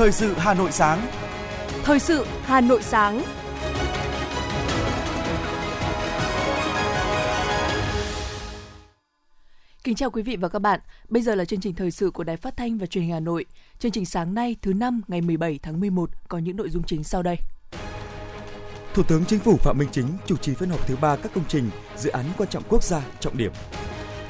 Thời sự Hà Nội sáng. Thời sự Hà Nội sáng. Kính chào quý vị và các bạn. Bây giờ là chương trình thời sự của Đài Phát thanh và Truyền hình Hà Nội. Chương trình sáng nay thứ năm ngày 17 tháng 11 có những nội dung chính sau đây. Thủ tướng Chính phủ Phạm Minh Chính chủ trì phiên họp thứ ba các công trình, dự án quan trọng quốc gia trọng điểm.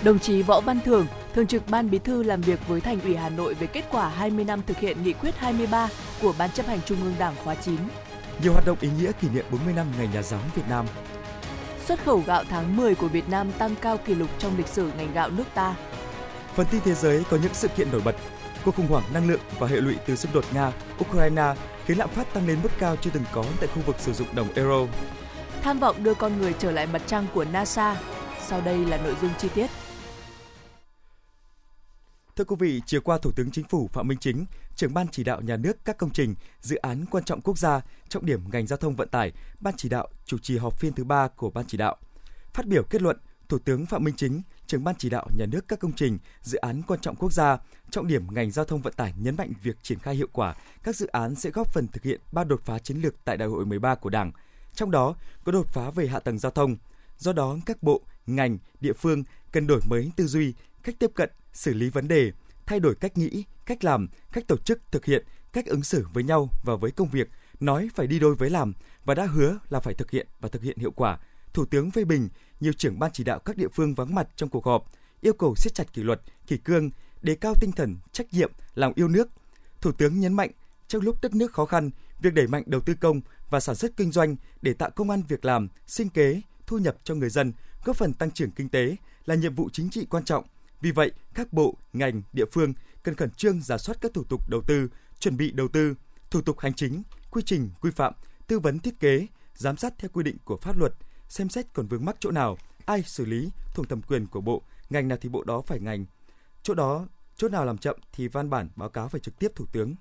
Đồng chí Võ Văn Thưởng, Thường trực Ban Bí thư làm việc với Thành ủy Hà Nội về kết quả 20 năm thực hiện nghị quyết 23 của Ban chấp hành Trung ương Đảng khóa 9. Nhiều hoạt động ý nghĩa kỷ niệm 40 năm Ngày Nhà giáo Việt Nam. Xuất khẩu gạo tháng 10 của Việt Nam tăng cao kỷ lục trong lịch sử ngành gạo nước ta. Phần tin thế giới có những sự kiện nổi bật. Cuộc khủng hoảng năng lượng và hệ lụy từ xung đột Nga-Ukraine khiến lạm phát tăng lên mức cao chưa từng có tại khu vực sử dụng đồng euro. Tham vọng đưa con người trở lại mặt trăng của NASA. Sau đây là nội dung chi tiết. Thưa quý vị, chiều qua Thủ tướng Chính phủ Phạm Minh Chính, trưởng ban chỉ đạo nhà nước các công trình, dự án quan trọng quốc gia, trọng điểm ngành giao thông vận tải, ban chỉ đạo chủ trì họp phiên thứ ba của ban chỉ đạo. Phát biểu kết luận, Thủ tướng Phạm Minh Chính, trưởng ban chỉ đạo nhà nước các công trình, dự án quan trọng quốc gia, trọng điểm ngành giao thông vận tải nhấn mạnh việc triển khai hiệu quả các dự án sẽ góp phần thực hiện ba đột phá chiến lược tại Đại hội 13 của Đảng. Trong đó có đột phá về hạ tầng giao thông. Do đó, các bộ, ngành, địa phương cần đổi mới tư duy, cách tiếp cận, xử lý vấn đề, thay đổi cách nghĩ, cách làm, cách tổ chức thực hiện, cách ứng xử với nhau và với công việc, nói phải đi đôi với làm và đã hứa là phải thực hiện và thực hiện hiệu quả. Thủ tướng phê bình nhiều trưởng ban chỉ đạo các địa phương vắng mặt trong cuộc họp, yêu cầu siết chặt kỷ luật, kỷ cương, đề cao tinh thần trách nhiệm, lòng yêu nước. Thủ tướng nhấn mạnh trong lúc đất nước khó khăn, việc đẩy mạnh đầu tư công và sản xuất kinh doanh để tạo công an việc làm, sinh kế, thu nhập cho người dân, góp phần tăng trưởng kinh tế là nhiệm vụ chính trị quan trọng – vì vậy, các bộ, ngành, địa phương cần khẩn trương giả soát các thủ tục đầu tư, chuẩn bị đầu tư, thủ tục hành chính, quy trình, quy phạm, tư vấn thiết kế, giám sát theo quy định của pháp luật, xem xét còn vướng mắc chỗ nào, ai xử lý thuộc thẩm quyền của bộ, ngành nào thì bộ đó phải ngành. Chỗ đó, chỗ nào làm chậm thì văn bản báo cáo phải trực tiếp thủ tướng.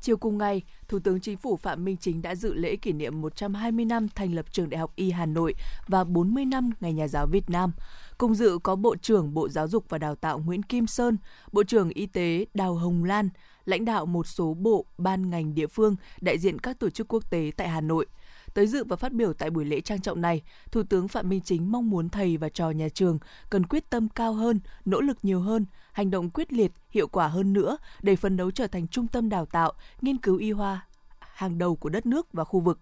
Chiều cùng ngày, Thủ tướng Chính phủ Phạm Minh Chính đã dự lễ kỷ niệm 120 năm thành lập Trường Đại học Y Hà Nội và 40 năm Ngày Nhà giáo Việt Nam. Cùng dự có Bộ trưởng Bộ Giáo dục và Đào tạo Nguyễn Kim Sơn, Bộ trưởng Y tế Đào Hồng Lan, lãnh đạo một số bộ, ban ngành địa phương, đại diện các tổ chức quốc tế tại Hà Nội. Tới dự và phát biểu tại buổi lễ trang trọng này, Thủ tướng Phạm Minh Chính mong muốn thầy và trò nhà trường cần quyết tâm cao hơn, nỗ lực nhiều hơn, hành động quyết liệt, hiệu quả hơn nữa để phấn đấu trở thành trung tâm đào tạo, nghiên cứu y hoa hàng đầu của đất nước và khu vực.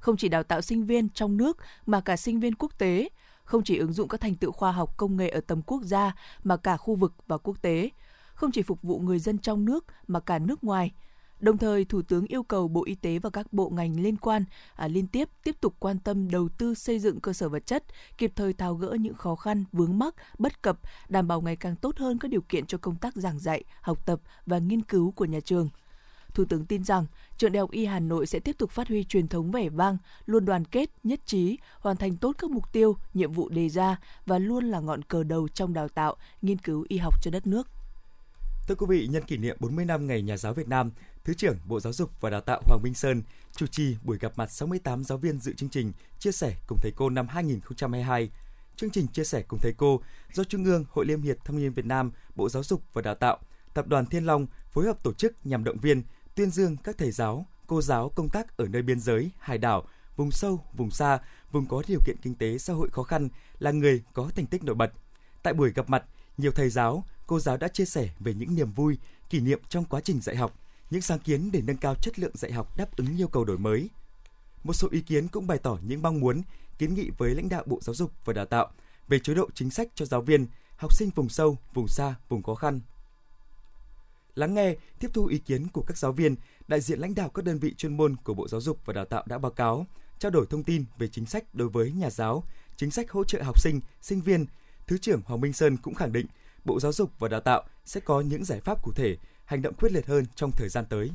Không chỉ đào tạo sinh viên trong nước mà cả sinh viên quốc tế, không chỉ ứng dụng các thành tựu khoa học công nghệ ở tầm quốc gia mà cả khu vực và quốc tế, không chỉ phục vụ người dân trong nước mà cả nước ngoài. Đồng thời, Thủ tướng yêu cầu Bộ Y tế và các bộ ngành liên quan à, liên tiếp tiếp tục quan tâm đầu tư xây dựng cơ sở vật chất, kịp thời tháo gỡ những khó khăn, vướng mắc, bất cập, đảm bảo ngày càng tốt hơn các điều kiện cho công tác giảng dạy, học tập và nghiên cứu của nhà trường. Thủ tướng tin rằng Trường Đại học Y Hà Nội sẽ tiếp tục phát huy truyền thống vẻ vang, luôn đoàn kết, nhất trí, hoàn thành tốt các mục tiêu, nhiệm vụ đề ra và luôn là ngọn cờ đầu trong đào tạo, nghiên cứu y học cho đất nước. Thưa quý vị, nhân kỷ niệm 40 năm Ngày Nhà giáo Việt Nam, Thứ trưởng Bộ Giáo dục và Đào tạo Hoàng Minh Sơn chủ trì buổi gặp mặt 68 giáo viên dự chương trình Chia sẻ cùng thầy cô năm 2022. Chương trình Chia sẻ cùng thầy cô do Trung ương Hội Liên hiệp Thanh niên Việt Nam, Bộ Giáo dục và Đào tạo, Tập đoàn Thiên Long phối hợp tổ chức nhằm động viên, tuyên dương các thầy giáo, cô giáo công tác ở nơi biên giới, hải đảo, vùng sâu, vùng xa, vùng có điều kiện kinh tế xã hội khó khăn là người có thành tích nổi bật. Tại buổi gặp mặt, nhiều thầy giáo, cô giáo đã chia sẻ về những niềm vui, kỷ niệm trong quá trình dạy học, những sáng kiến để nâng cao chất lượng dạy học đáp ứng yêu cầu đổi mới. Một số ý kiến cũng bày tỏ những mong muốn, kiến nghị với lãnh đạo Bộ Giáo dục và Đào tạo về chế độ chính sách cho giáo viên, học sinh vùng sâu, vùng xa, vùng khó khăn, lắng nghe, tiếp thu ý kiến của các giáo viên, đại diện lãnh đạo các đơn vị chuyên môn của Bộ Giáo dục và Đào tạo đã báo cáo, trao đổi thông tin về chính sách đối với nhà giáo, chính sách hỗ trợ học sinh, sinh viên. Thứ trưởng Hoàng Minh Sơn cũng khẳng định Bộ Giáo dục và Đào tạo sẽ có những giải pháp cụ thể, hành động quyết liệt hơn trong thời gian tới.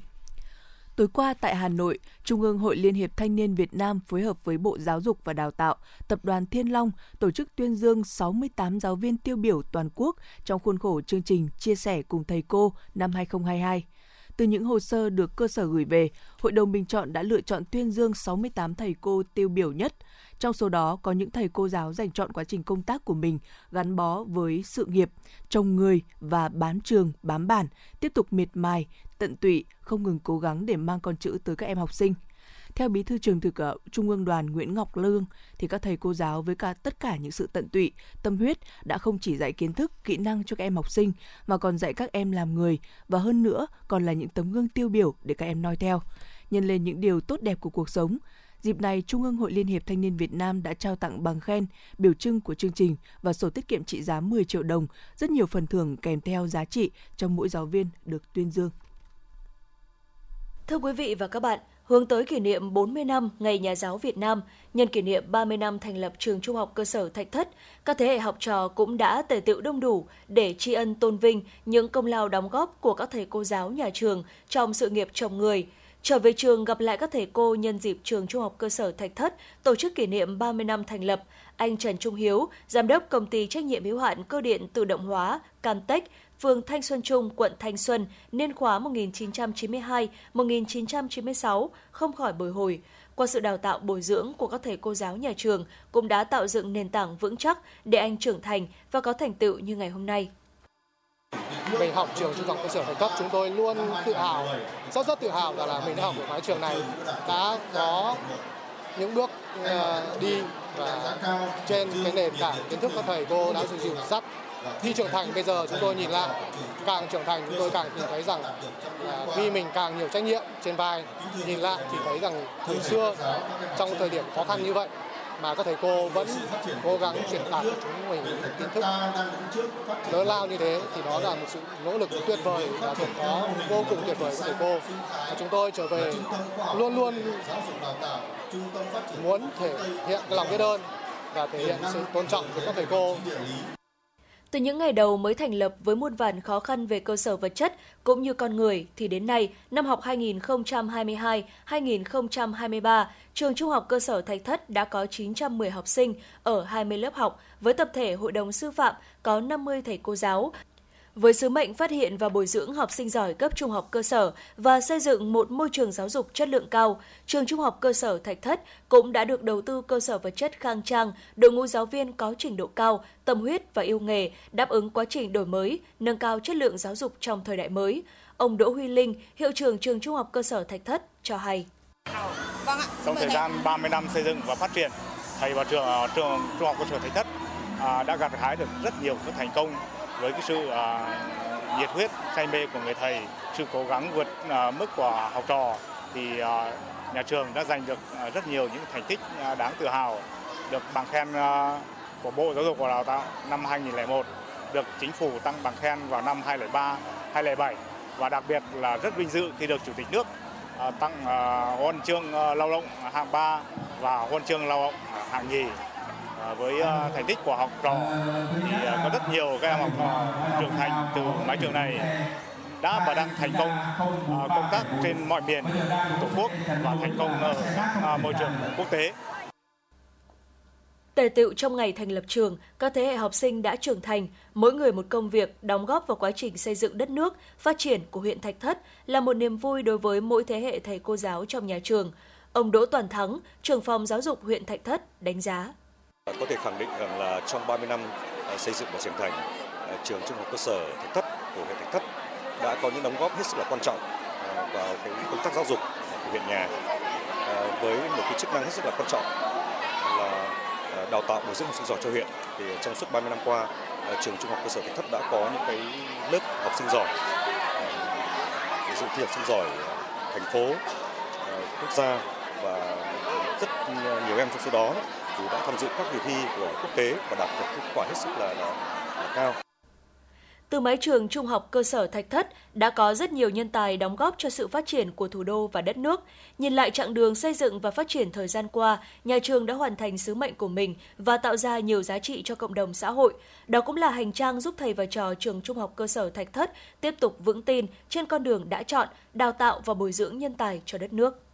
Tối qua tại Hà Nội, Trung ương Hội Liên hiệp Thanh niên Việt Nam phối hợp với Bộ Giáo dục và Đào tạo, Tập đoàn Thiên Long tổ chức tuyên dương 68 giáo viên tiêu biểu toàn quốc trong khuôn khổ chương trình Chia sẻ cùng thầy cô năm 2022. Từ những hồ sơ được cơ sở gửi về, Hội đồng bình chọn đã lựa chọn tuyên dương 68 thầy cô tiêu biểu nhất. Trong số đó có những thầy cô giáo dành chọn quá trình công tác của mình gắn bó với sự nghiệp, trồng người và bám trường, bám bản, tiếp tục miệt mài, tận tụy, không ngừng cố gắng để mang con chữ tới các em học sinh – theo Bí thư Trường thực ở Trung ương Đoàn Nguyễn Ngọc Lương thì các thầy cô giáo với cả tất cả những sự tận tụy, tâm huyết đã không chỉ dạy kiến thức, kỹ năng cho các em học sinh mà còn dạy các em làm người và hơn nữa còn là những tấm gương tiêu biểu để các em noi theo. Nhân lên những điều tốt đẹp của cuộc sống, Dịp này, Trung ương Hội Liên hiệp Thanh niên Việt Nam đã trao tặng bằng khen, biểu trưng của chương trình và sổ tiết kiệm trị giá 10 triệu đồng, rất nhiều phần thưởng kèm theo giá trị cho mỗi giáo viên được tuyên dương. Thưa quý vị và các bạn, hướng tới kỷ niệm 40 năm Ngày Nhà giáo Việt Nam, nhân kỷ niệm 30 năm thành lập trường trung học cơ sở Thạch Thất, các thế hệ học trò cũng đã tề tựu đông đủ để tri ân tôn vinh những công lao đóng góp của các thầy cô giáo nhà trường trong sự nghiệp trồng người. Trở về trường gặp lại các thầy cô nhân dịp trường trung học cơ sở Thạch Thất tổ chức kỷ niệm 30 năm thành lập, anh Trần Trung Hiếu, giám đốc công ty trách nhiệm hữu hạn cơ điện tự động hóa Camtech phường Thanh Xuân Trung, quận Thanh Xuân, niên khóa 1992-1996 không khỏi bồi hồi. Qua sự đào tạo bồi dưỡng của các thầy cô giáo nhà trường cũng đã tạo dựng nền tảng vững chắc để anh trưởng thành và có thành tựu như ngày hôm nay. Mình học trường trung học cơ sở thạch cấp chúng tôi luôn tự hào, rất rất tự hào là, là mình học ở mái trường này đã có những bước Ờ, đi và trên cái nền tảng kiến thức các thầy cô đã sử dụng sắt khi trưởng thành bây giờ chúng tôi nhìn lại, càng trưởng thành chúng tôi càng nhìn thấy rằng à, khi mình càng nhiều trách nhiệm trên vai, nhìn lại thì thấy rằng thời xưa, trong thời điểm khó khăn như vậy mà các thầy cô vẫn cố gắng truyền tải cho chúng mình kiến thức lớn lao như thế, thì đó là một sự nỗ lực tuyệt vời và vượt khó vô cùng tuyệt vời của thầy cô. Và chúng tôi trở về luôn luôn muốn thể hiện cái lòng biết ơn và thể hiện sự tôn trọng của các thầy cô từ những ngày đầu mới thành lập với muôn vàn khó khăn về cơ sở vật chất cũng như con người thì đến nay, năm học 2022-2023, trường Trung học cơ sở Thạch Thất đã có 910 học sinh ở 20 lớp học với tập thể hội đồng sư phạm có 50 thầy cô giáo, với sứ mệnh phát hiện và bồi dưỡng học sinh giỏi cấp trung học cơ sở và xây dựng một môi trường giáo dục chất lượng cao, trường trung học cơ sở Thạch Thất cũng đã được đầu tư cơ sở vật chất khang trang, đội ngũ giáo viên có trình độ cao, tâm huyết và yêu nghề, đáp ứng quá trình đổi mới, nâng cao chất lượng giáo dục trong thời đại mới. Ông Đỗ Huy Linh, hiệu trưởng trường trung học cơ sở Thạch Thất cho hay. Vâng ạ. Trong thời gian 30 năm xây dựng và phát triển, thầy và trường trường trung học cơ sở Thạch Thất à, đã gặt hái được rất nhiều các thành công với cái sự à, nhiệt huyết say mê của người thầy sự cố gắng vượt à, mức của học trò thì à, nhà trường đã giành được à, rất nhiều những thành tích à, đáng tự hào được bằng khen à, của Bộ Giáo dục và Đào tạo năm 2001 được chính phủ tăng bằng khen vào năm 2003 2007 và đặc biệt là rất vinh dự khi được chủ tịch nước à, tặng à, huân chương à, lao động hạng 3 và huân chương lao động hạng nhì. À, với à, thành tích của học trò thì à, có rất nhiều các em học trò trưởng thành từ mái trường này đã và đang thành công công tác trên mọi miền tổ quốc và thành công ở môi trường quốc tế. Tề tựu trong ngày thành lập trường, các thế hệ học sinh đã trưởng thành, mỗi người một công việc, đóng góp vào quá trình xây dựng đất nước, phát triển của huyện Thạch Thất là một niềm vui đối với mỗi thế hệ thầy cô giáo trong nhà trường. Ông Đỗ Toàn Thắng, trưởng phòng giáo dục huyện Thạch Thất đánh giá. Có thể khẳng định rằng là trong 30 năm ờ, xây dựng và trưởng thành, ờ, trường trung học cơ sở Thạch Thất của huyện Thạch Thất đã có những đóng góp hết sức là quan trọng ờ, vào cái công tác giáo dục của huyện nhà với một cái chức năng hết sức là quan trọng là đào tạo bồi dưỡng học sinh giỏi cho huyện. Thì trong suốt 30 năm qua, trường trung học cơ sở Thạch Thất đã có những cái lớp học sinh giỏi, dự thi học sinh giỏi thành phố, quốc gia và rất nhiều em trong số đó thì đã tham dự các kỳ thi của quốc tế và đạt được kết quả hết sức là, là, là cao. Từ mái trường trung học cơ sở Thạch Thất đã có rất nhiều nhân tài đóng góp cho sự phát triển của thủ đô và đất nước. Nhìn lại chặng đường xây dựng và phát triển thời gian qua, nhà trường đã hoàn thành sứ mệnh của mình và tạo ra nhiều giá trị cho cộng đồng xã hội. Đó cũng là hành trang giúp thầy và trò trường trung học cơ sở Thạch Thất tiếp tục vững tin trên con đường đã chọn, đào tạo và bồi dưỡng nhân tài cho đất nước.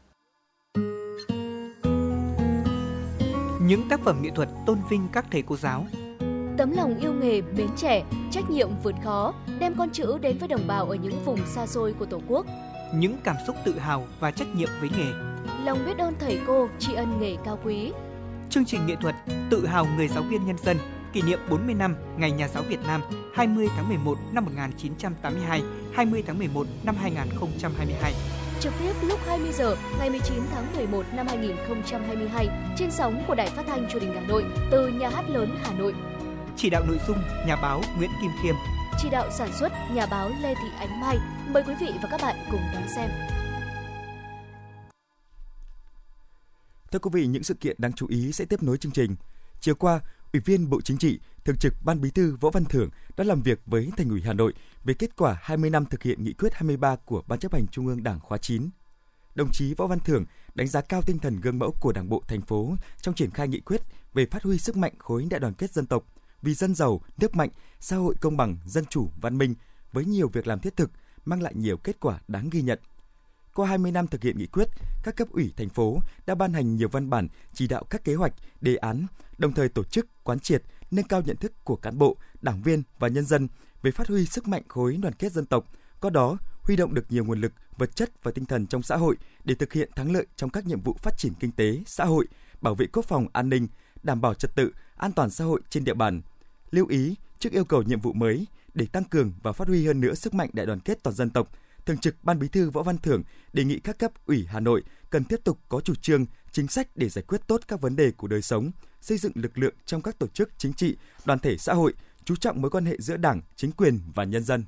Những tác phẩm nghệ thuật tôn vinh các thầy cô giáo. Tấm lòng yêu nghề, bến trẻ, trách nhiệm vượt khó, đem con chữ đến với đồng bào ở những vùng xa xôi của Tổ quốc. những cảm xúc tự hào và trách nhiệm với nghề. Lòng biết ơn thầy cô, tri ân nghề cao quý. Chương trình nghệ thuật Tự hào người giáo viên nhân dân kỷ niệm 40 năm Ngày Nhà giáo Việt Nam 20 tháng 11 năm 1982, 20 tháng 11 năm 2022 trực tiếp lúc 20 giờ ngày 19 tháng 11 năm 2022 trên sóng của Đài Phát thanh Truyền hình Hà Nội từ Nhà hát lớn Hà Nội. Chỉ đạo nội dung nhà báo Nguyễn Kim Khiêm. Chỉ đạo sản xuất nhà báo Lê Thị Ánh Mai. Mời quý vị và các bạn cùng đón xem. Thưa quý vị, những sự kiện đáng chú ý sẽ tiếp nối chương trình. Chiều qua, Ủy viên Bộ Chính trị, Thường trực Ban Bí thư Võ Văn Thưởng đã làm việc với Thành ủy Hà Nội về kết quả 20 năm thực hiện nghị quyết 23 của Ban chấp hành Trung ương Đảng khóa 9. Đồng chí Võ Văn Thưởng đánh giá cao tinh thần gương mẫu của Đảng bộ thành phố trong triển khai nghị quyết về phát huy sức mạnh khối đại đoàn kết dân tộc, vì dân giàu, nước mạnh, xã hội công bằng, dân chủ, văn minh với nhiều việc làm thiết thực, mang lại nhiều kết quả đáng ghi nhận. Qua 20 năm thực hiện nghị quyết, các cấp ủy thành phố đã ban hành nhiều văn bản chỉ đạo các kế hoạch, đề án, đồng thời tổ chức quán triệt, nâng cao nhận thức của cán bộ, đảng viên và nhân dân về phát huy sức mạnh khối đoàn kết dân tộc, có đó huy động được nhiều nguồn lực, vật chất và tinh thần trong xã hội để thực hiện thắng lợi trong các nhiệm vụ phát triển kinh tế, xã hội, bảo vệ quốc phòng an ninh, đảm bảo trật tự, an toàn xã hội trên địa bàn. Lưu ý trước yêu cầu nhiệm vụ mới để tăng cường và phát huy hơn nữa sức mạnh đại đoàn kết toàn dân tộc, Thường trực Ban Bí thư Võ Văn Thưởng đề nghị các cấp ủy Hà Nội cần tiếp tục có chủ trương, chính sách để giải quyết tốt các vấn đề của đời sống, xây dựng lực lượng trong các tổ chức chính trị, đoàn thể xã hội, chú trọng mối quan hệ giữa Đảng, chính quyền và nhân dân.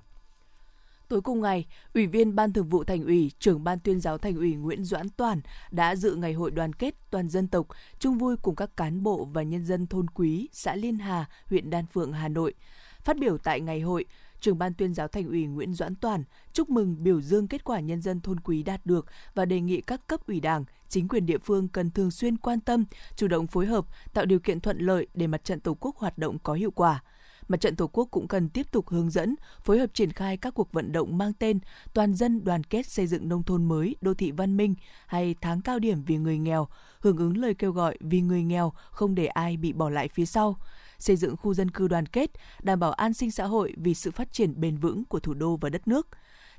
Tối cùng ngày, Ủy viên Ban Thường vụ Thành ủy, trưởng Ban Tuyên giáo Thành ủy Nguyễn Doãn Toàn đã dự ngày hội đoàn kết toàn dân tộc, chung vui cùng các cán bộ và nhân dân thôn Quý, xã Liên Hà, huyện Đan Phượng, Hà Nội. Phát biểu tại ngày hội, trưởng ban tuyên giáo thành ủy Nguyễn Doãn Toàn chúc mừng biểu dương kết quả nhân dân thôn quý đạt được và đề nghị các cấp ủy đảng, chính quyền địa phương cần thường xuyên quan tâm, chủ động phối hợp, tạo điều kiện thuận lợi để mặt trận Tổ quốc hoạt động có hiệu quả. Mặt trận Tổ quốc cũng cần tiếp tục hướng dẫn, phối hợp triển khai các cuộc vận động mang tên Toàn dân đoàn kết xây dựng nông thôn mới, đô thị văn minh hay tháng cao điểm vì người nghèo, hưởng ứng lời kêu gọi vì người nghèo không để ai bị bỏ lại phía sau xây dựng khu dân cư đoàn kết, đảm bảo an sinh xã hội vì sự phát triển bền vững của thủ đô và đất nước.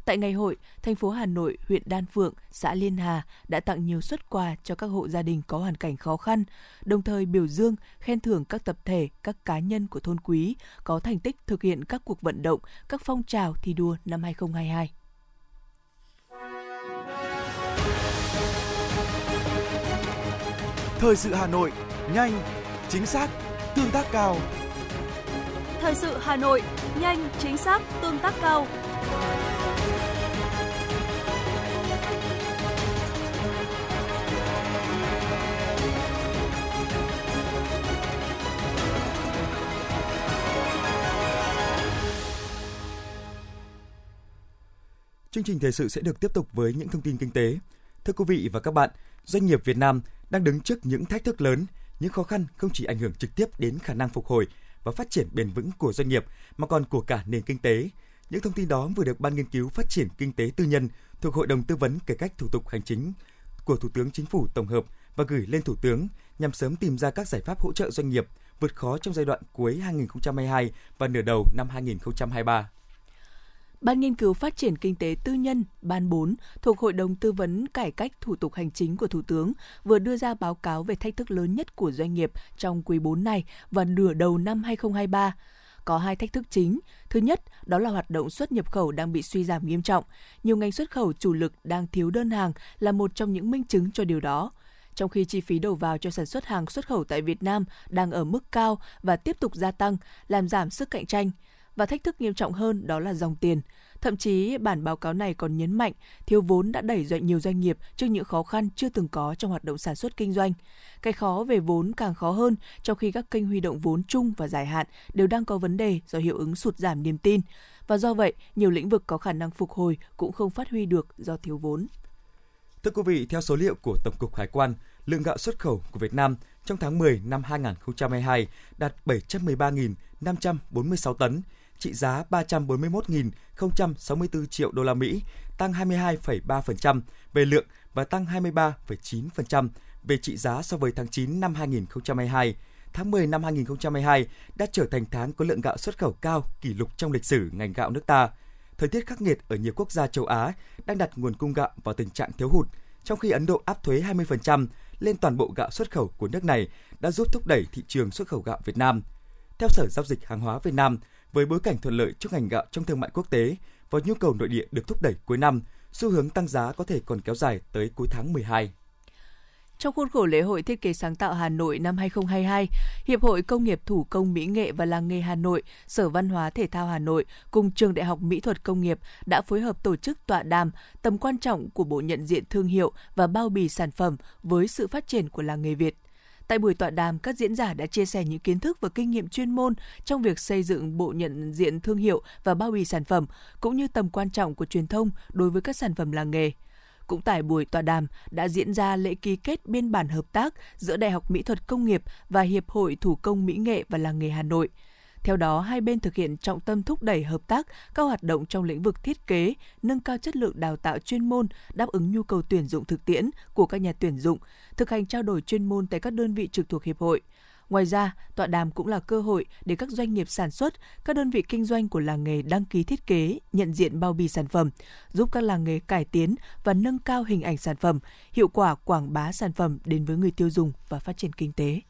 Tại ngày hội, thành phố Hà Nội, huyện Đan Phượng, xã Liên Hà đã tặng nhiều xuất quà cho các hộ gia đình có hoàn cảnh khó khăn, đồng thời biểu dương, khen thưởng các tập thể, các cá nhân của thôn quý có thành tích thực hiện các cuộc vận động, các phong trào thi đua năm 2022. Thời sự Hà Nội, nhanh, chính xác, tương tác cao. Thời sự Hà Nội, nhanh, chính xác, tương tác cao. Chương trình thời sự sẽ được tiếp tục với những thông tin kinh tế. Thưa quý vị và các bạn, doanh nghiệp Việt Nam đang đứng trước những thách thức lớn những khó khăn không chỉ ảnh hưởng trực tiếp đến khả năng phục hồi và phát triển bền vững của doanh nghiệp, mà còn của cả nền kinh tế. Những thông tin đó vừa được Ban nghiên cứu phát triển kinh tế tư nhân thuộc Hội đồng tư vấn cải cách thủ tục hành chính của Thủ tướng Chính phủ tổng hợp và gửi lên Thủ tướng nhằm sớm tìm ra các giải pháp hỗ trợ doanh nghiệp vượt khó trong giai đoạn cuối 2022 và nửa đầu năm 2023. Ban Nghiên cứu Phát triển Kinh tế Tư nhân, Ban 4, thuộc Hội đồng Tư vấn Cải cách Thủ tục Hành chính của Thủ tướng, vừa đưa ra báo cáo về thách thức lớn nhất của doanh nghiệp trong quý 4 này và nửa đầu năm 2023 có hai thách thức chính. Thứ nhất, đó là hoạt động xuất nhập khẩu đang bị suy giảm nghiêm trọng. Nhiều ngành xuất khẩu chủ lực đang thiếu đơn hàng là một trong những minh chứng cho điều đó. Trong khi chi phí đầu vào cho sản xuất hàng xuất khẩu tại Việt Nam đang ở mức cao và tiếp tục gia tăng, làm giảm sức cạnh tranh – và thách thức nghiêm trọng hơn đó là dòng tiền. Thậm chí bản báo cáo này còn nhấn mạnh thiếu vốn đã đẩy doanh nhiều doanh nghiệp trước những khó khăn chưa từng có trong hoạt động sản xuất kinh doanh. Cái khó về vốn càng khó hơn trong khi các kênh huy động vốn chung và dài hạn đều đang có vấn đề do hiệu ứng sụt giảm niềm tin. Và do vậy, nhiều lĩnh vực có khả năng phục hồi cũng không phát huy được do thiếu vốn. Thưa quý vị, theo số liệu của Tổng cục Hải quan, lượng gạo xuất khẩu của Việt Nam trong tháng 10 năm 2022 đạt 713.546 tấn, trị giá 341.064 triệu đô la Mỹ, tăng 22,3% về lượng và tăng 23,9% về trị giá so với tháng 9 năm 2022. Tháng 10 năm 2022 đã trở thành tháng có lượng gạo xuất khẩu cao kỷ lục trong lịch sử ngành gạo nước ta. thời tiết khắc nghiệt ở nhiều quốc gia châu Á đang đặt nguồn cung gạo vào tình trạng thiếu hụt, trong khi Ấn Độ áp thuế 20% lên toàn bộ gạo xuất khẩu của nước này đã giúp thúc đẩy thị trường xuất khẩu gạo Việt Nam. Theo Sở Giao dịch Hàng hóa Việt Nam, với bối cảnh thuận lợi cho ngành gạo trong thương mại quốc tế và nhu cầu nội địa được thúc đẩy cuối năm, xu hướng tăng giá có thể còn kéo dài tới cuối tháng 12. Trong khuôn khổ lễ hội thiết kế sáng tạo Hà Nội năm 2022, Hiệp hội Công nghiệp Thủ công Mỹ nghệ và Làng nghề Hà Nội, Sở Văn hóa Thể thao Hà Nội cùng Trường Đại học Mỹ thuật Công nghiệp đã phối hợp tổ chức tọa đàm tầm quan trọng của bộ nhận diện thương hiệu và bao bì sản phẩm với sự phát triển của làng nghề Việt. Tại buổi tọa đàm, các diễn giả đã chia sẻ những kiến thức và kinh nghiệm chuyên môn trong việc xây dựng bộ nhận diện thương hiệu và bao bì sản phẩm, cũng như tầm quan trọng của truyền thông đối với các sản phẩm làng nghề. Cũng tại buổi tọa đàm đã diễn ra lễ ký kết biên bản hợp tác giữa Đại học Mỹ thuật Công nghiệp và Hiệp hội Thủ công Mỹ nghệ và Làng nghề Hà Nội. Theo đó, hai bên thực hiện trọng tâm thúc đẩy hợp tác các hoạt động trong lĩnh vực thiết kế, nâng cao chất lượng đào tạo chuyên môn, đáp ứng nhu cầu tuyển dụng thực tiễn của các nhà tuyển dụng, thực hành trao đổi chuyên môn tại các đơn vị trực thuộc hiệp hội. Ngoài ra, tọa đàm cũng là cơ hội để các doanh nghiệp sản xuất, các đơn vị kinh doanh của làng nghề đăng ký thiết kế, nhận diện bao bì sản phẩm, giúp các làng nghề cải tiến và nâng cao hình ảnh sản phẩm, hiệu quả quảng bá sản phẩm đến với người tiêu dùng và phát triển kinh tế.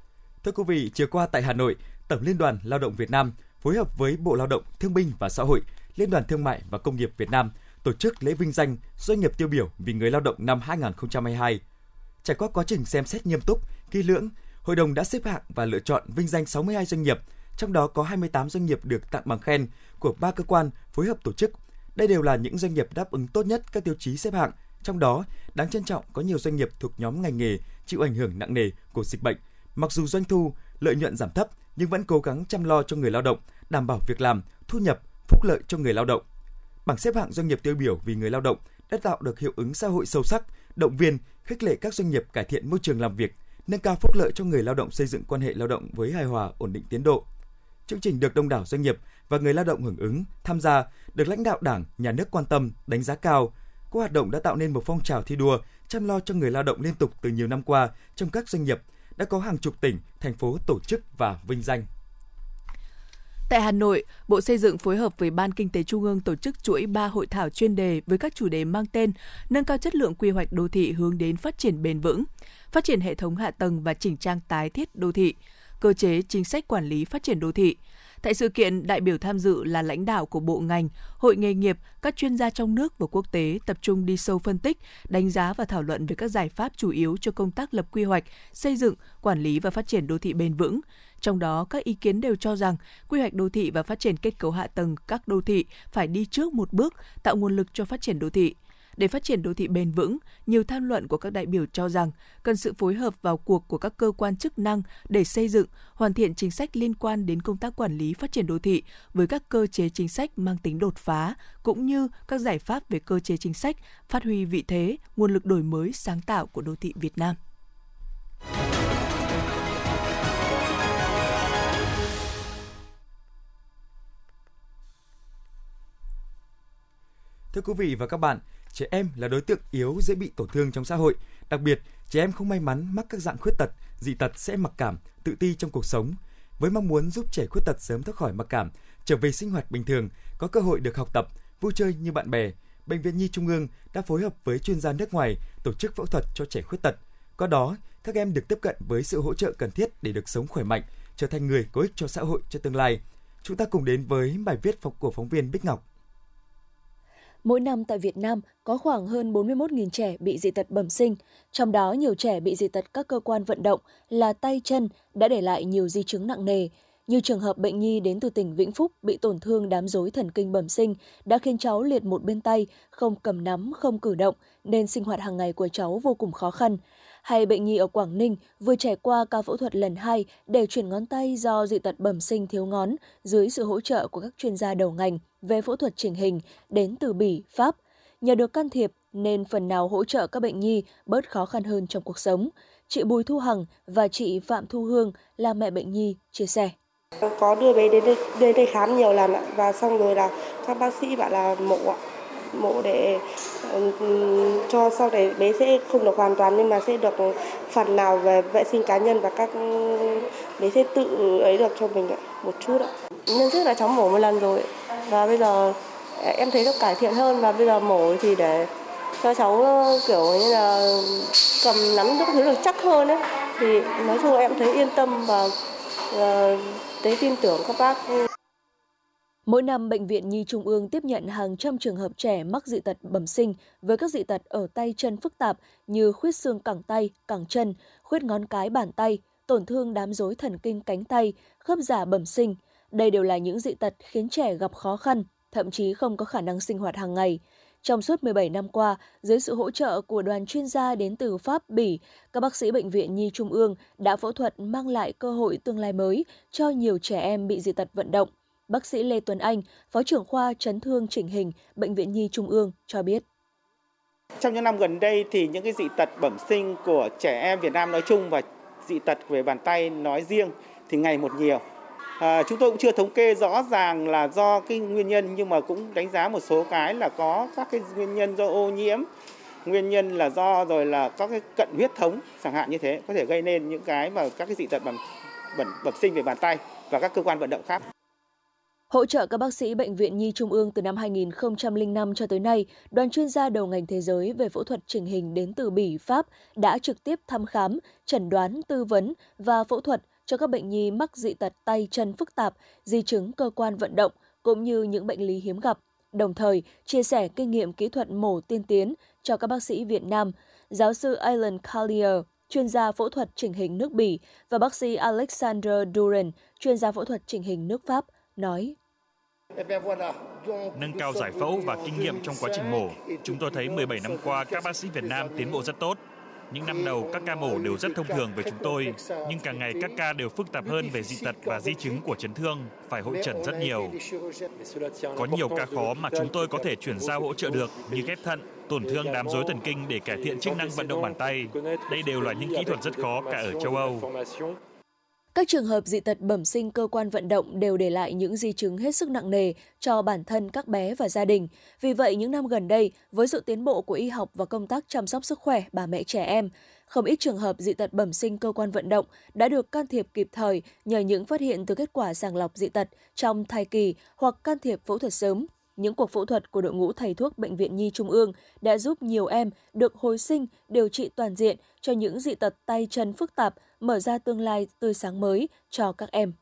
Thưa quý vị, chiều qua tại Hà Nội, Tổng Liên đoàn Lao động Việt Nam phối hợp với Bộ Lao động, Thương binh và Xã hội, Liên đoàn Thương mại và Công nghiệp Việt Nam tổ chức lễ vinh danh doanh nghiệp tiêu biểu vì người lao động năm 2022. Trải qua quá trình xem xét nghiêm túc, kỹ lưỡng, Hội đồng đã xếp hạng và lựa chọn vinh danh 62 doanh nghiệp, trong đó có 28 doanh nghiệp được tặng bằng khen của ba cơ quan phối hợp tổ chức. Đây đều là những doanh nghiệp đáp ứng tốt nhất các tiêu chí xếp hạng, trong đó đáng trân trọng có nhiều doanh nghiệp thuộc nhóm ngành nghề chịu ảnh hưởng nặng nề của dịch bệnh. Mặc dù doanh thu, lợi nhuận giảm thấp nhưng vẫn cố gắng chăm lo cho người lao động, đảm bảo việc làm, thu nhập, phúc lợi cho người lao động. Bảng xếp hạng doanh nghiệp tiêu biểu vì người lao động đã tạo được hiệu ứng xã hội sâu sắc, động viên, khích lệ các doanh nghiệp cải thiện môi trường làm việc, nâng cao phúc lợi cho người lao động xây dựng quan hệ lao động với hài hòa, ổn định tiến độ. Chương trình được đông đảo doanh nghiệp và người lao động hưởng ứng, tham gia, được lãnh đạo Đảng, nhà nước quan tâm, đánh giá cao. Các hoạt động đã tạo nên một phong trào thi đua chăm lo cho người lao động liên tục từ nhiều năm qua trong các doanh nghiệp, đã có hàng chục tỉnh, thành phố tổ chức và vinh danh. Tại Hà Nội, Bộ Xây dựng phối hợp với Ban Kinh tế Trung ương tổ chức chuỗi 3 hội thảo chuyên đề với các chủ đề mang tên Nâng cao chất lượng quy hoạch đô thị hướng đến phát triển bền vững, phát triển hệ thống hạ tầng và chỉnh trang tái thiết đô thị, cơ chế chính sách quản lý phát triển đô thị. Tại sự kiện, đại biểu tham dự là lãnh đạo của bộ ngành, hội nghề nghiệp, các chuyên gia trong nước và quốc tế tập trung đi sâu phân tích, đánh giá và thảo luận về các giải pháp chủ yếu cho công tác lập quy hoạch, xây dựng, quản lý và phát triển đô thị bền vững. Trong đó, các ý kiến đều cho rằng quy hoạch đô thị và phát triển kết cấu hạ tầng các đô thị phải đi trước một bước, tạo nguồn lực cho phát triển đô thị. Để phát triển đô thị bền vững, nhiều tham luận của các đại biểu cho rằng cần sự phối hợp vào cuộc của các cơ quan chức năng để xây dựng, hoàn thiện chính sách liên quan đến công tác quản lý phát triển đô thị với các cơ chế chính sách mang tính đột phá, cũng như các giải pháp về cơ chế chính sách, phát huy vị thế, nguồn lực đổi mới sáng tạo của đô thị Việt Nam. Thưa quý vị và các bạn, trẻ em là đối tượng yếu dễ bị tổn thương trong xã hội. Đặc biệt, trẻ em không may mắn mắc các dạng khuyết tật, dị tật sẽ mặc cảm, tự ti trong cuộc sống. Với mong muốn giúp trẻ khuyết tật sớm thoát khỏi mặc cảm, trở về sinh hoạt bình thường, có cơ hội được học tập, vui chơi như bạn bè, Bệnh viện Nhi Trung ương đã phối hợp với chuyên gia nước ngoài tổ chức phẫu thuật cho trẻ khuyết tật. Qua đó, các em được tiếp cận với sự hỗ trợ cần thiết để được sống khỏe mạnh, trở thành người có ích cho xã hội cho tương lai. Chúng ta cùng đến với bài viết của phóng viên Bích Ngọc. Mỗi năm tại Việt Nam có khoảng hơn 41.000 trẻ bị dị tật bẩm sinh, trong đó nhiều trẻ bị dị tật các cơ quan vận động là tay chân đã để lại nhiều di chứng nặng nề, như trường hợp bệnh nhi đến từ tỉnh Vĩnh Phúc bị tổn thương đám rối thần kinh bẩm sinh đã khiến cháu liệt một bên tay, không cầm nắm, không cử động nên sinh hoạt hàng ngày của cháu vô cùng khó khăn. Hay bệnh nhi ở Quảng Ninh vừa trải qua ca phẫu thuật lần 2 để chuyển ngón tay do dị tật bẩm sinh thiếu ngón dưới sự hỗ trợ của các chuyên gia đầu ngành về phẫu thuật chỉnh hình đến từ Bỉ, Pháp. Nhờ được can thiệp nên phần nào hỗ trợ các bệnh nhi bớt khó khăn hơn trong cuộc sống. Chị Bùi Thu Hằng và chị Phạm Thu Hương là mẹ bệnh nhi chia sẻ. Có đưa bé đến đây, đến đây khám nhiều lần ạ và xong rồi là các bác sĩ bảo là mổ ạ mổ để cho sau này bé sẽ không được hoàn toàn nhưng mà sẽ được phần nào về vệ sinh cá nhân và các bé sẽ tự ấy được cho mình ạ, một chút ạ. Nhân trước là cháu mổ một lần rồi và bây giờ em thấy nó cải thiện hơn và bây giờ mổ thì để cho cháu kiểu như là cầm nắm các thứ được chắc hơn ấy thì nói chung em thấy yên tâm và ờ, thấy tin tưởng các bác Mỗi năm, Bệnh viện Nhi Trung ương tiếp nhận hàng trăm trường hợp trẻ mắc dị tật bẩm sinh với các dị tật ở tay chân phức tạp như khuyết xương cẳng tay, cẳng chân, khuyết ngón cái bàn tay, tổn thương đám rối thần kinh cánh tay, khớp giả bẩm sinh. Đây đều là những dị tật khiến trẻ gặp khó khăn, thậm chí không có khả năng sinh hoạt hàng ngày. Trong suốt 17 năm qua, dưới sự hỗ trợ của đoàn chuyên gia đến từ Pháp, Bỉ, các bác sĩ Bệnh viện Nhi Trung ương đã phẫu thuật mang lại cơ hội tương lai mới cho nhiều trẻ em bị dị tật vận động. Bác sĩ Lê Tuấn Anh, Phó trưởng khoa chấn thương chỉnh hình Bệnh viện Nhi Trung ương cho biết. Trong những năm gần đây thì những cái dị tật bẩm sinh của trẻ em Việt Nam nói chung và dị tật về bàn tay nói riêng thì ngày một nhiều. À, chúng tôi cũng chưa thống kê rõ ràng là do cái nguyên nhân nhưng mà cũng đánh giá một số cái là có các cái nguyên nhân do ô nhiễm, nguyên nhân là do rồi là các cái cận huyết thống chẳng hạn như thế có thể gây nên những cái mà các cái dị tật bẩm bẩm bẩm sinh về bàn tay và các cơ quan vận động khác. Hỗ trợ các bác sĩ Bệnh viện Nhi Trung ương từ năm 2005 cho tới nay, đoàn chuyên gia đầu ngành thế giới về phẫu thuật chỉnh hình đến từ Bỉ, Pháp đã trực tiếp thăm khám, chẩn đoán, tư vấn và phẫu thuật cho các bệnh nhi mắc dị tật tay chân phức tạp, di chứng cơ quan vận động cũng như những bệnh lý hiếm gặp. Đồng thời, chia sẻ kinh nghiệm kỹ thuật mổ tiên tiến cho các bác sĩ Việt Nam. Giáo sư Alan Collier, chuyên gia phẫu thuật chỉnh hình nước Bỉ và bác sĩ Alexander Duran, chuyên gia phẫu thuật chỉnh hình nước Pháp, nói Nâng cao giải phẫu và kinh nghiệm trong quá trình mổ, chúng tôi thấy 17 năm qua các bác sĩ Việt Nam tiến bộ rất tốt. Những năm đầu các ca mổ đều rất thông thường với chúng tôi, nhưng càng ngày các ca đều phức tạp hơn về dị tật và di chứng của chấn thương, phải hội trần rất nhiều. Có nhiều ca khó mà chúng tôi có thể chuyển giao hỗ trợ được như ghép thận, tổn thương đám rối thần kinh để cải thiện chức năng vận động bàn tay. Đây đều là những kỹ thuật rất khó cả ở châu Âu. Các trường hợp dị tật bẩm sinh cơ quan vận động đều để lại những di chứng hết sức nặng nề cho bản thân các bé và gia đình. Vì vậy, những năm gần đây, với sự tiến bộ của y học và công tác chăm sóc sức khỏe bà mẹ trẻ em, không ít trường hợp dị tật bẩm sinh cơ quan vận động đã được can thiệp kịp thời nhờ những phát hiện từ kết quả sàng lọc dị tật trong thai kỳ hoặc can thiệp phẫu thuật sớm. Những cuộc phẫu thuật của đội ngũ thầy thuốc Bệnh viện Nhi Trung ương đã giúp nhiều em được hồi sinh, điều trị toàn diện cho những dị tật tay chân phức tạp, mở ra tương lai tươi sáng mới cho các em.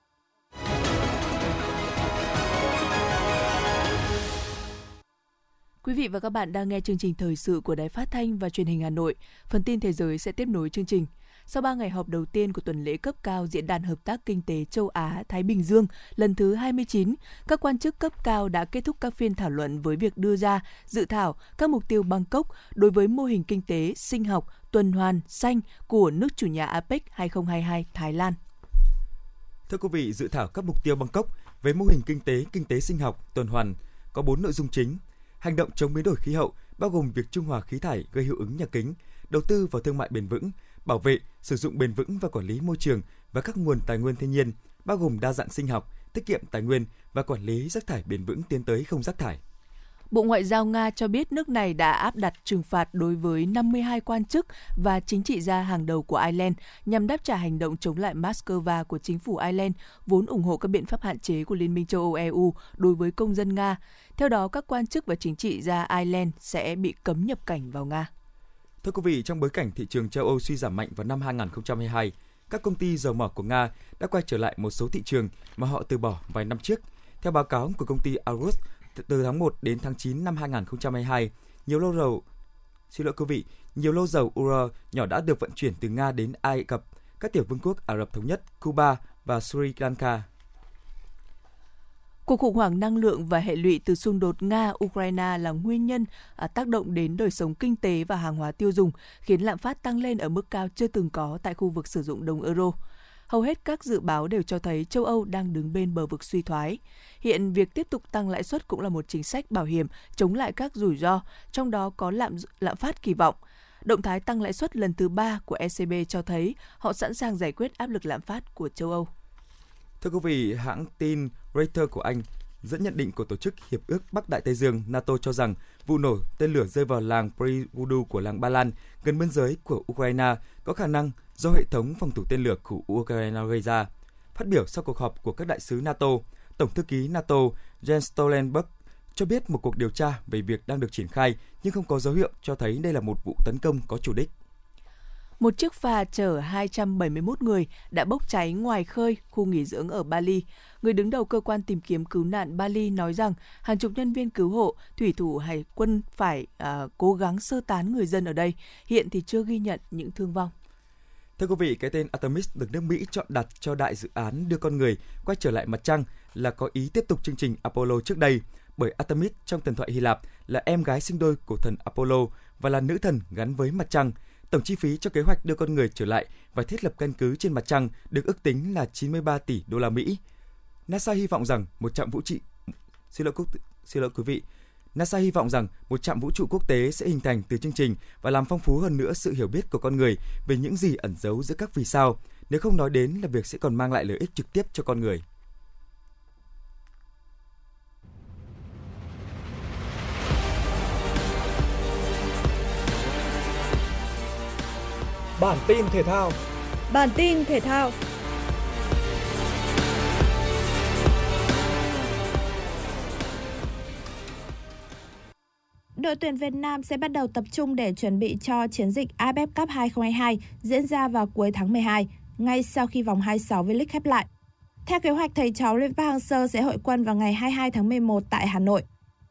Quý vị và các bạn đang nghe chương trình thời sự của Đài Phát thanh và Truyền hình Hà Nội. Phần tin thế giới sẽ tiếp nối chương trình. Sau 3 ngày họp đầu tiên của tuần lễ cấp cao Diễn đàn Hợp tác Kinh tế Châu Á-Thái Bình Dương lần thứ 29, các quan chức cấp cao đã kết thúc các phiên thảo luận với việc đưa ra dự thảo các mục tiêu Bangkok đối với mô hình kinh tế sinh học tuần hoàn xanh của nước chủ nhà APEC 2022 Thái Lan. Thưa quý vị, dự thảo các mục tiêu Bangkok về mô hình kinh tế kinh tế sinh học tuần hoàn có 4 nội dung chính. Hành động chống biến đổi khí hậu bao gồm việc trung hòa khí thải gây hiệu ứng nhà kính, đầu tư vào thương mại bền vững, bảo vệ, sử dụng bền vững và quản lý môi trường và các nguồn tài nguyên thiên nhiên, bao gồm đa dạng sinh học, tiết kiệm tài nguyên và quản lý rác thải bền vững tiến tới không rác thải. Bộ Ngoại giao Nga cho biết nước này đã áp đặt trừng phạt đối với 52 quan chức và chính trị gia hàng đầu của Ireland nhằm đáp trả hành động chống lại Moscow của chính phủ Ireland vốn ủng hộ các biện pháp hạn chế của Liên minh châu Âu EU đối với công dân Nga. Theo đó, các quan chức và chính trị gia Ireland sẽ bị cấm nhập cảnh vào Nga. Thưa quý vị, trong bối cảnh thị trường châu Âu suy giảm mạnh vào năm 2022, các công ty dầu mỏ của Nga đã quay trở lại một số thị trường mà họ từ bỏ vài năm trước. Theo báo cáo của công ty Argus, từ tháng 1 đến tháng 9 năm 2022, nhiều lô dầu xin lỗi quý vị, nhiều lô dầu Ural nhỏ đã được vận chuyển từ Nga đến Ai Cập, các tiểu vương quốc Ả Rập thống nhất, Cuba và Sri Lanka. Cuộc khủng hoảng năng lượng và hệ lụy từ xung đột Nga-Ukraine là nguyên nhân à, tác động đến đời sống kinh tế và hàng hóa tiêu dùng, khiến lạm phát tăng lên ở mức cao chưa từng có tại khu vực sử dụng đồng euro. Hầu hết các dự báo đều cho thấy châu Âu đang đứng bên bờ vực suy thoái. Hiện việc tiếp tục tăng lãi suất cũng là một chính sách bảo hiểm chống lại các rủi ro, trong đó có lạm lạm phát kỳ vọng. Động thái tăng lãi suất lần thứ ba của ECB cho thấy họ sẵn sàng giải quyết áp lực lạm phát của châu Âu. Thưa quý vị, hãng tin Reuters của Anh dẫn nhận định của Tổ chức Hiệp ước Bắc Đại Tây Dương NATO cho rằng vụ nổ tên lửa rơi vào làng Privudu của làng Ba Lan gần biên giới của Ukraine có khả năng do hệ thống phòng thủ tên lửa của Ukraine gây ra. Phát biểu sau cuộc họp của các đại sứ NATO, Tổng thư ký NATO Jens Stoltenberg cho biết một cuộc điều tra về việc đang được triển khai nhưng không có dấu hiệu cho thấy đây là một vụ tấn công có chủ đích. Một chiếc phà chở 271 người đã bốc cháy ngoài khơi khu nghỉ dưỡng ở Bali. Người đứng đầu cơ quan tìm kiếm cứu nạn Bali nói rằng hàng chục nhân viên cứu hộ, thủy thủ hải quân phải à, cố gắng sơ tán người dân ở đây. Hiện thì chưa ghi nhận những thương vong. Thưa quý vị, cái tên Artemis được nước Mỹ chọn đặt cho đại dự án đưa con người quay trở lại mặt trăng là có ý tiếp tục chương trình Apollo trước đây, bởi Artemis trong thần thoại Hy Lạp là em gái sinh đôi của thần Apollo và là nữ thần gắn với mặt trăng. Tổng chi phí cho kế hoạch đưa con người trở lại và thiết lập căn cứ trên mặt trăng được ước tính là 93 tỷ đô la Mỹ. NASA hy vọng rằng một trạm vũ trụ xin lỗi, xin lỗi quý vị, NASA hy vọng rằng một trạm vũ trụ quốc tế sẽ hình thành từ chương trình và làm phong phú hơn nữa sự hiểu biết của con người về những gì ẩn giấu giữa các vì sao, nếu không nói đến là việc sẽ còn mang lại lợi ích trực tiếp cho con người. Bản tin thể thao Bản tin thể thao đội tuyển Việt Nam sẽ bắt đầu tập trung để chuẩn bị cho chiến dịch AFF Cup 2022 diễn ra vào cuối tháng 12, ngay sau khi vòng 26 V-League khép lại. Theo kế hoạch, thầy trò Lê Park Hang-seo sẽ hội quân vào ngày 22 tháng 11 tại Hà Nội.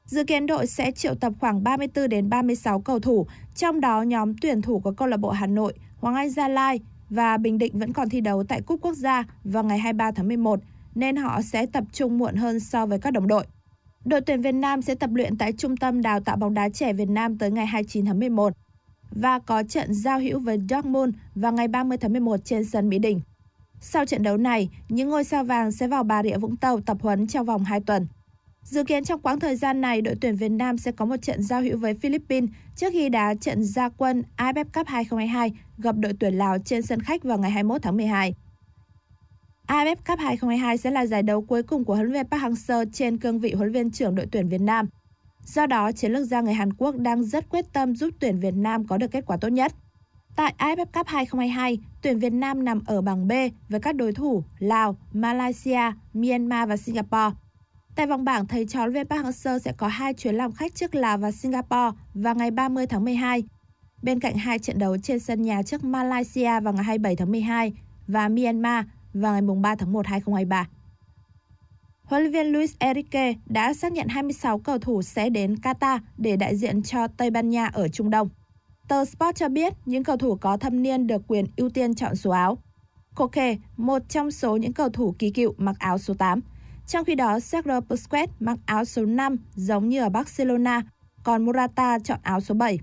Dự kiến đội sẽ triệu tập khoảng 34 đến 36 cầu thủ, trong đó nhóm tuyển thủ của câu lạc bộ Hà Nội, Hoàng Anh Gia Lai và Bình Định vẫn còn thi đấu tại Cúp Quốc gia vào ngày 23 tháng 11, nên họ sẽ tập trung muộn hơn so với các đồng đội. Đội tuyển Việt Nam sẽ tập luyện tại Trung tâm Đào tạo bóng đá trẻ Việt Nam tới ngày 29 tháng 11 và có trận giao hữu với Dortmund vào ngày 30 tháng 11 trên sân Mỹ Đình. Sau trận đấu này, những ngôi sao vàng sẽ vào Bà Rịa Vũng Tàu tập huấn trong vòng 2 tuần. Dự kiến trong quãng thời gian này, đội tuyển Việt Nam sẽ có một trận giao hữu với Philippines trước khi đá trận gia quân AFF Cup 2022 gặp đội tuyển Lào trên sân khách vào ngày 21 tháng 12. AFF Cup 2022 sẽ là giải đấu cuối cùng của huấn luyện viên Park Hang-seo trên cương vị huấn luyện viên trưởng đội tuyển Việt Nam. Do đó, chiến lược gia người Hàn Quốc đang rất quyết tâm giúp tuyển Việt Nam có được kết quả tốt nhất. Tại AFF Cup 2022, tuyển Việt Nam nằm ở bảng B với các đối thủ Lào, Malaysia, Myanmar và Singapore. Tại vòng bảng, thầy trò huấn luyện Park Hang-seo sẽ có hai chuyến làm khách trước Lào và Singapore vào ngày 30 tháng 12. Bên cạnh hai trận đấu trên sân nhà trước Malaysia vào ngày 27 tháng 12 và Myanmar vào ngày 3 tháng 1 2023. Huấn luyện viên Luis Enrique đã xác nhận 26 cầu thủ sẽ đến Qatar để đại diện cho Tây Ban Nha ở Trung Đông. Tờ Sport cho biết những cầu thủ có thâm niên được quyền ưu tiên chọn số áo. Koke, một trong số những cầu thủ kỳ cựu mặc áo số 8. Trong khi đó, Sergio Busquets mặc áo số 5 giống như ở Barcelona, còn Morata chọn áo số 7.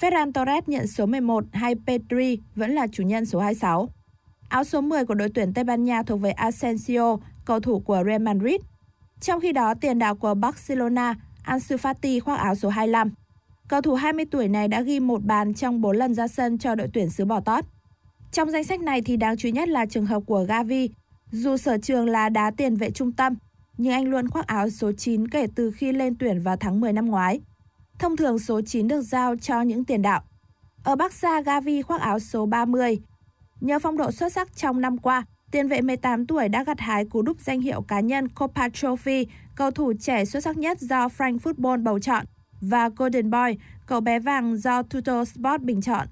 Ferran Torres nhận số 11 hay Pedri vẫn là chủ nhân số 26. Áo số 10 của đội tuyển Tây Ban Nha thuộc về Asensio, cầu thủ của Real Madrid. Trong khi đó, tiền đạo của Barcelona, Ansu Fati khoác áo số 25. Cầu thủ 20 tuổi này đã ghi một bàn trong 4 lần ra sân cho đội tuyển xứ Bò Tót. Trong danh sách này thì đáng chú ý nhất là trường hợp của Gavi. Dù sở trường là đá tiền vệ trung tâm, nhưng anh luôn khoác áo số 9 kể từ khi lên tuyển vào tháng 10 năm ngoái. Thông thường số 9 được giao cho những tiền đạo. Ở Barca, Gavi khoác áo số 30, Nhờ phong độ xuất sắc trong năm qua, tiền vệ 18 tuổi đã gặt hái cú đúp danh hiệu cá nhân Copa Trophy, cầu thủ trẻ xuất sắc nhất do Frank Football bầu chọn, và Golden Boy, cậu bé vàng do Tuto Sport bình chọn.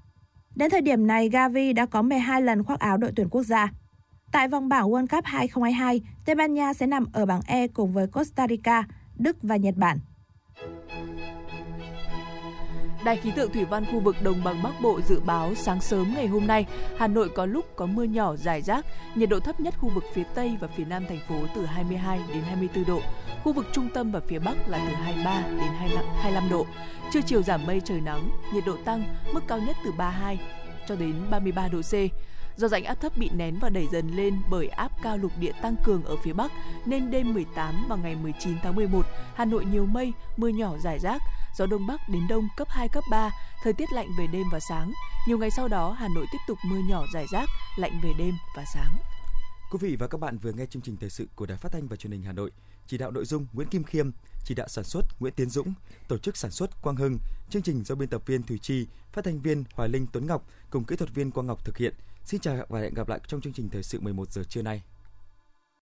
Đến thời điểm này, Gavi đã có 12 lần khoác áo đội tuyển quốc gia. Tại vòng bảng World Cup 2022, Tây Ban Nha sẽ nằm ở bảng E cùng với Costa Rica, Đức và Nhật Bản. Đài khí tượng thủy văn khu vực đồng bằng Bắc Bộ dự báo sáng sớm ngày hôm nay, Hà Nội có lúc có mưa nhỏ rải rác, nhiệt độ thấp nhất khu vực phía Tây và phía Nam thành phố từ 22 đến 24 độ, khu vực trung tâm và phía Bắc là từ 23 đến 25, 25 độ. Trưa chiều giảm mây trời nắng, nhiệt độ tăng, mức cao nhất từ 32 cho đến 33 độ C. Do rãnh áp thấp bị nén và đẩy dần lên bởi áp cao lục địa tăng cường ở phía Bắc, nên đêm 18 và ngày 19 tháng 11, Hà Nội nhiều mây, mưa nhỏ rải rác, gió đông bắc đến đông cấp 2, cấp 3, thời tiết lạnh về đêm và sáng. Nhiều ngày sau đó, Hà Nội tiếp tục mưa nhỏ rải rác, lạnh về đêm và sáng. Quý vị và các bạn vừa nghe chương trình thời sự của Đài Phát thanh và Truyền hình Hà Nội. Chỉ đạo nội dung Nguyễn Kim Khiêm, chỉ đạo sản xuất Nguyễn Tiến Dũng, tổ chức sản xuất Quang Hưng, chương trình do biên tập viên Thủy Chi, phát thanh viên Hoài Linh Tuấn Ngọc cùng kỹ thuật viên Quang Ngọc thực hiện. Xin chào và hẹn gặp lại trong chương trình thời sự 11 giờ trưa nay.